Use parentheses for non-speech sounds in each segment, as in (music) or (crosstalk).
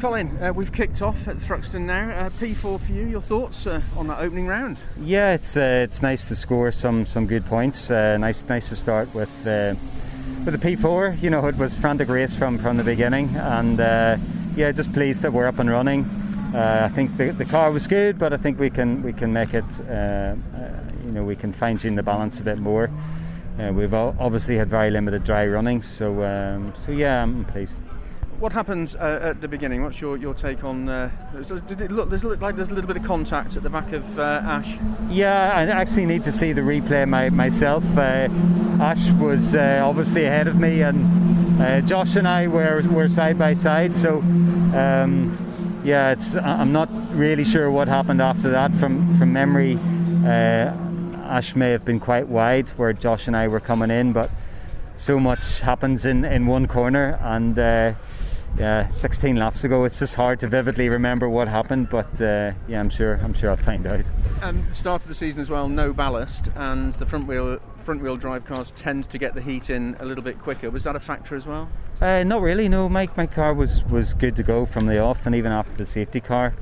Colin, uh, we've kicked off at Thruxton now. Uh, P4 for you. Your thoughts uh, on that opening round? Yeah, it's uh, it's nice to score some some good points. Uh, nice nice to start with uh, with the P4. You know, it was frantic race from from the beginning, and yeah, just pleased that we're up and running. I think the, the car was good, but I think we can we can make it. you know, we can fine tune the balance a bit more. we've obviously had very limited dry running, so um, so yeah, I'm pleased what happened uh, at the beginning? What's your, your take on? Uh, did it look? Does it look like there's a little bit of contact at the back of uh, Ash? Yeah, I actually need to see the replay my, myself. Uh, Ash was uh, obviously ahead of me, and uh, Josh and I were were side by side. So. Um, yeah, I'm not really sure what happened after that. From from memory, Ash may have been quite wide where Josh and I were coming in, but so much happens in, in one corner and uh, yeah, 16 laps ago. It's just hard to vividly remember what happened, but uh, yeah, I'm sure I'm sure I'll find out. Um, start of the season as well, no ballast, and the front wheel front wheel drive cars tend to get the heat in a little bit quicker. Was that a factor as well? Uh, not really. No, my my car was was good to go from the off, and even after the safety car.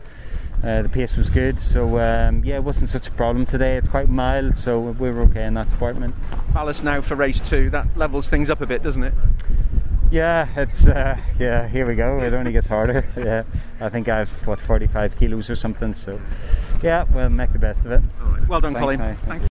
Uh, the pace was good, so um, yeah, it wasn't such a problem today. It's quite mild, so we were okay in that department. Ballast now for race two. That levels things up a bit, doesn't it? Yeah, it's uh, yeah. Here we go. It only gets harder. (laughs) Yeah, I think I've what 45 kilos or something. So, yeah, we'll make the best of it. Well done, Thanks, Colin. Thank you.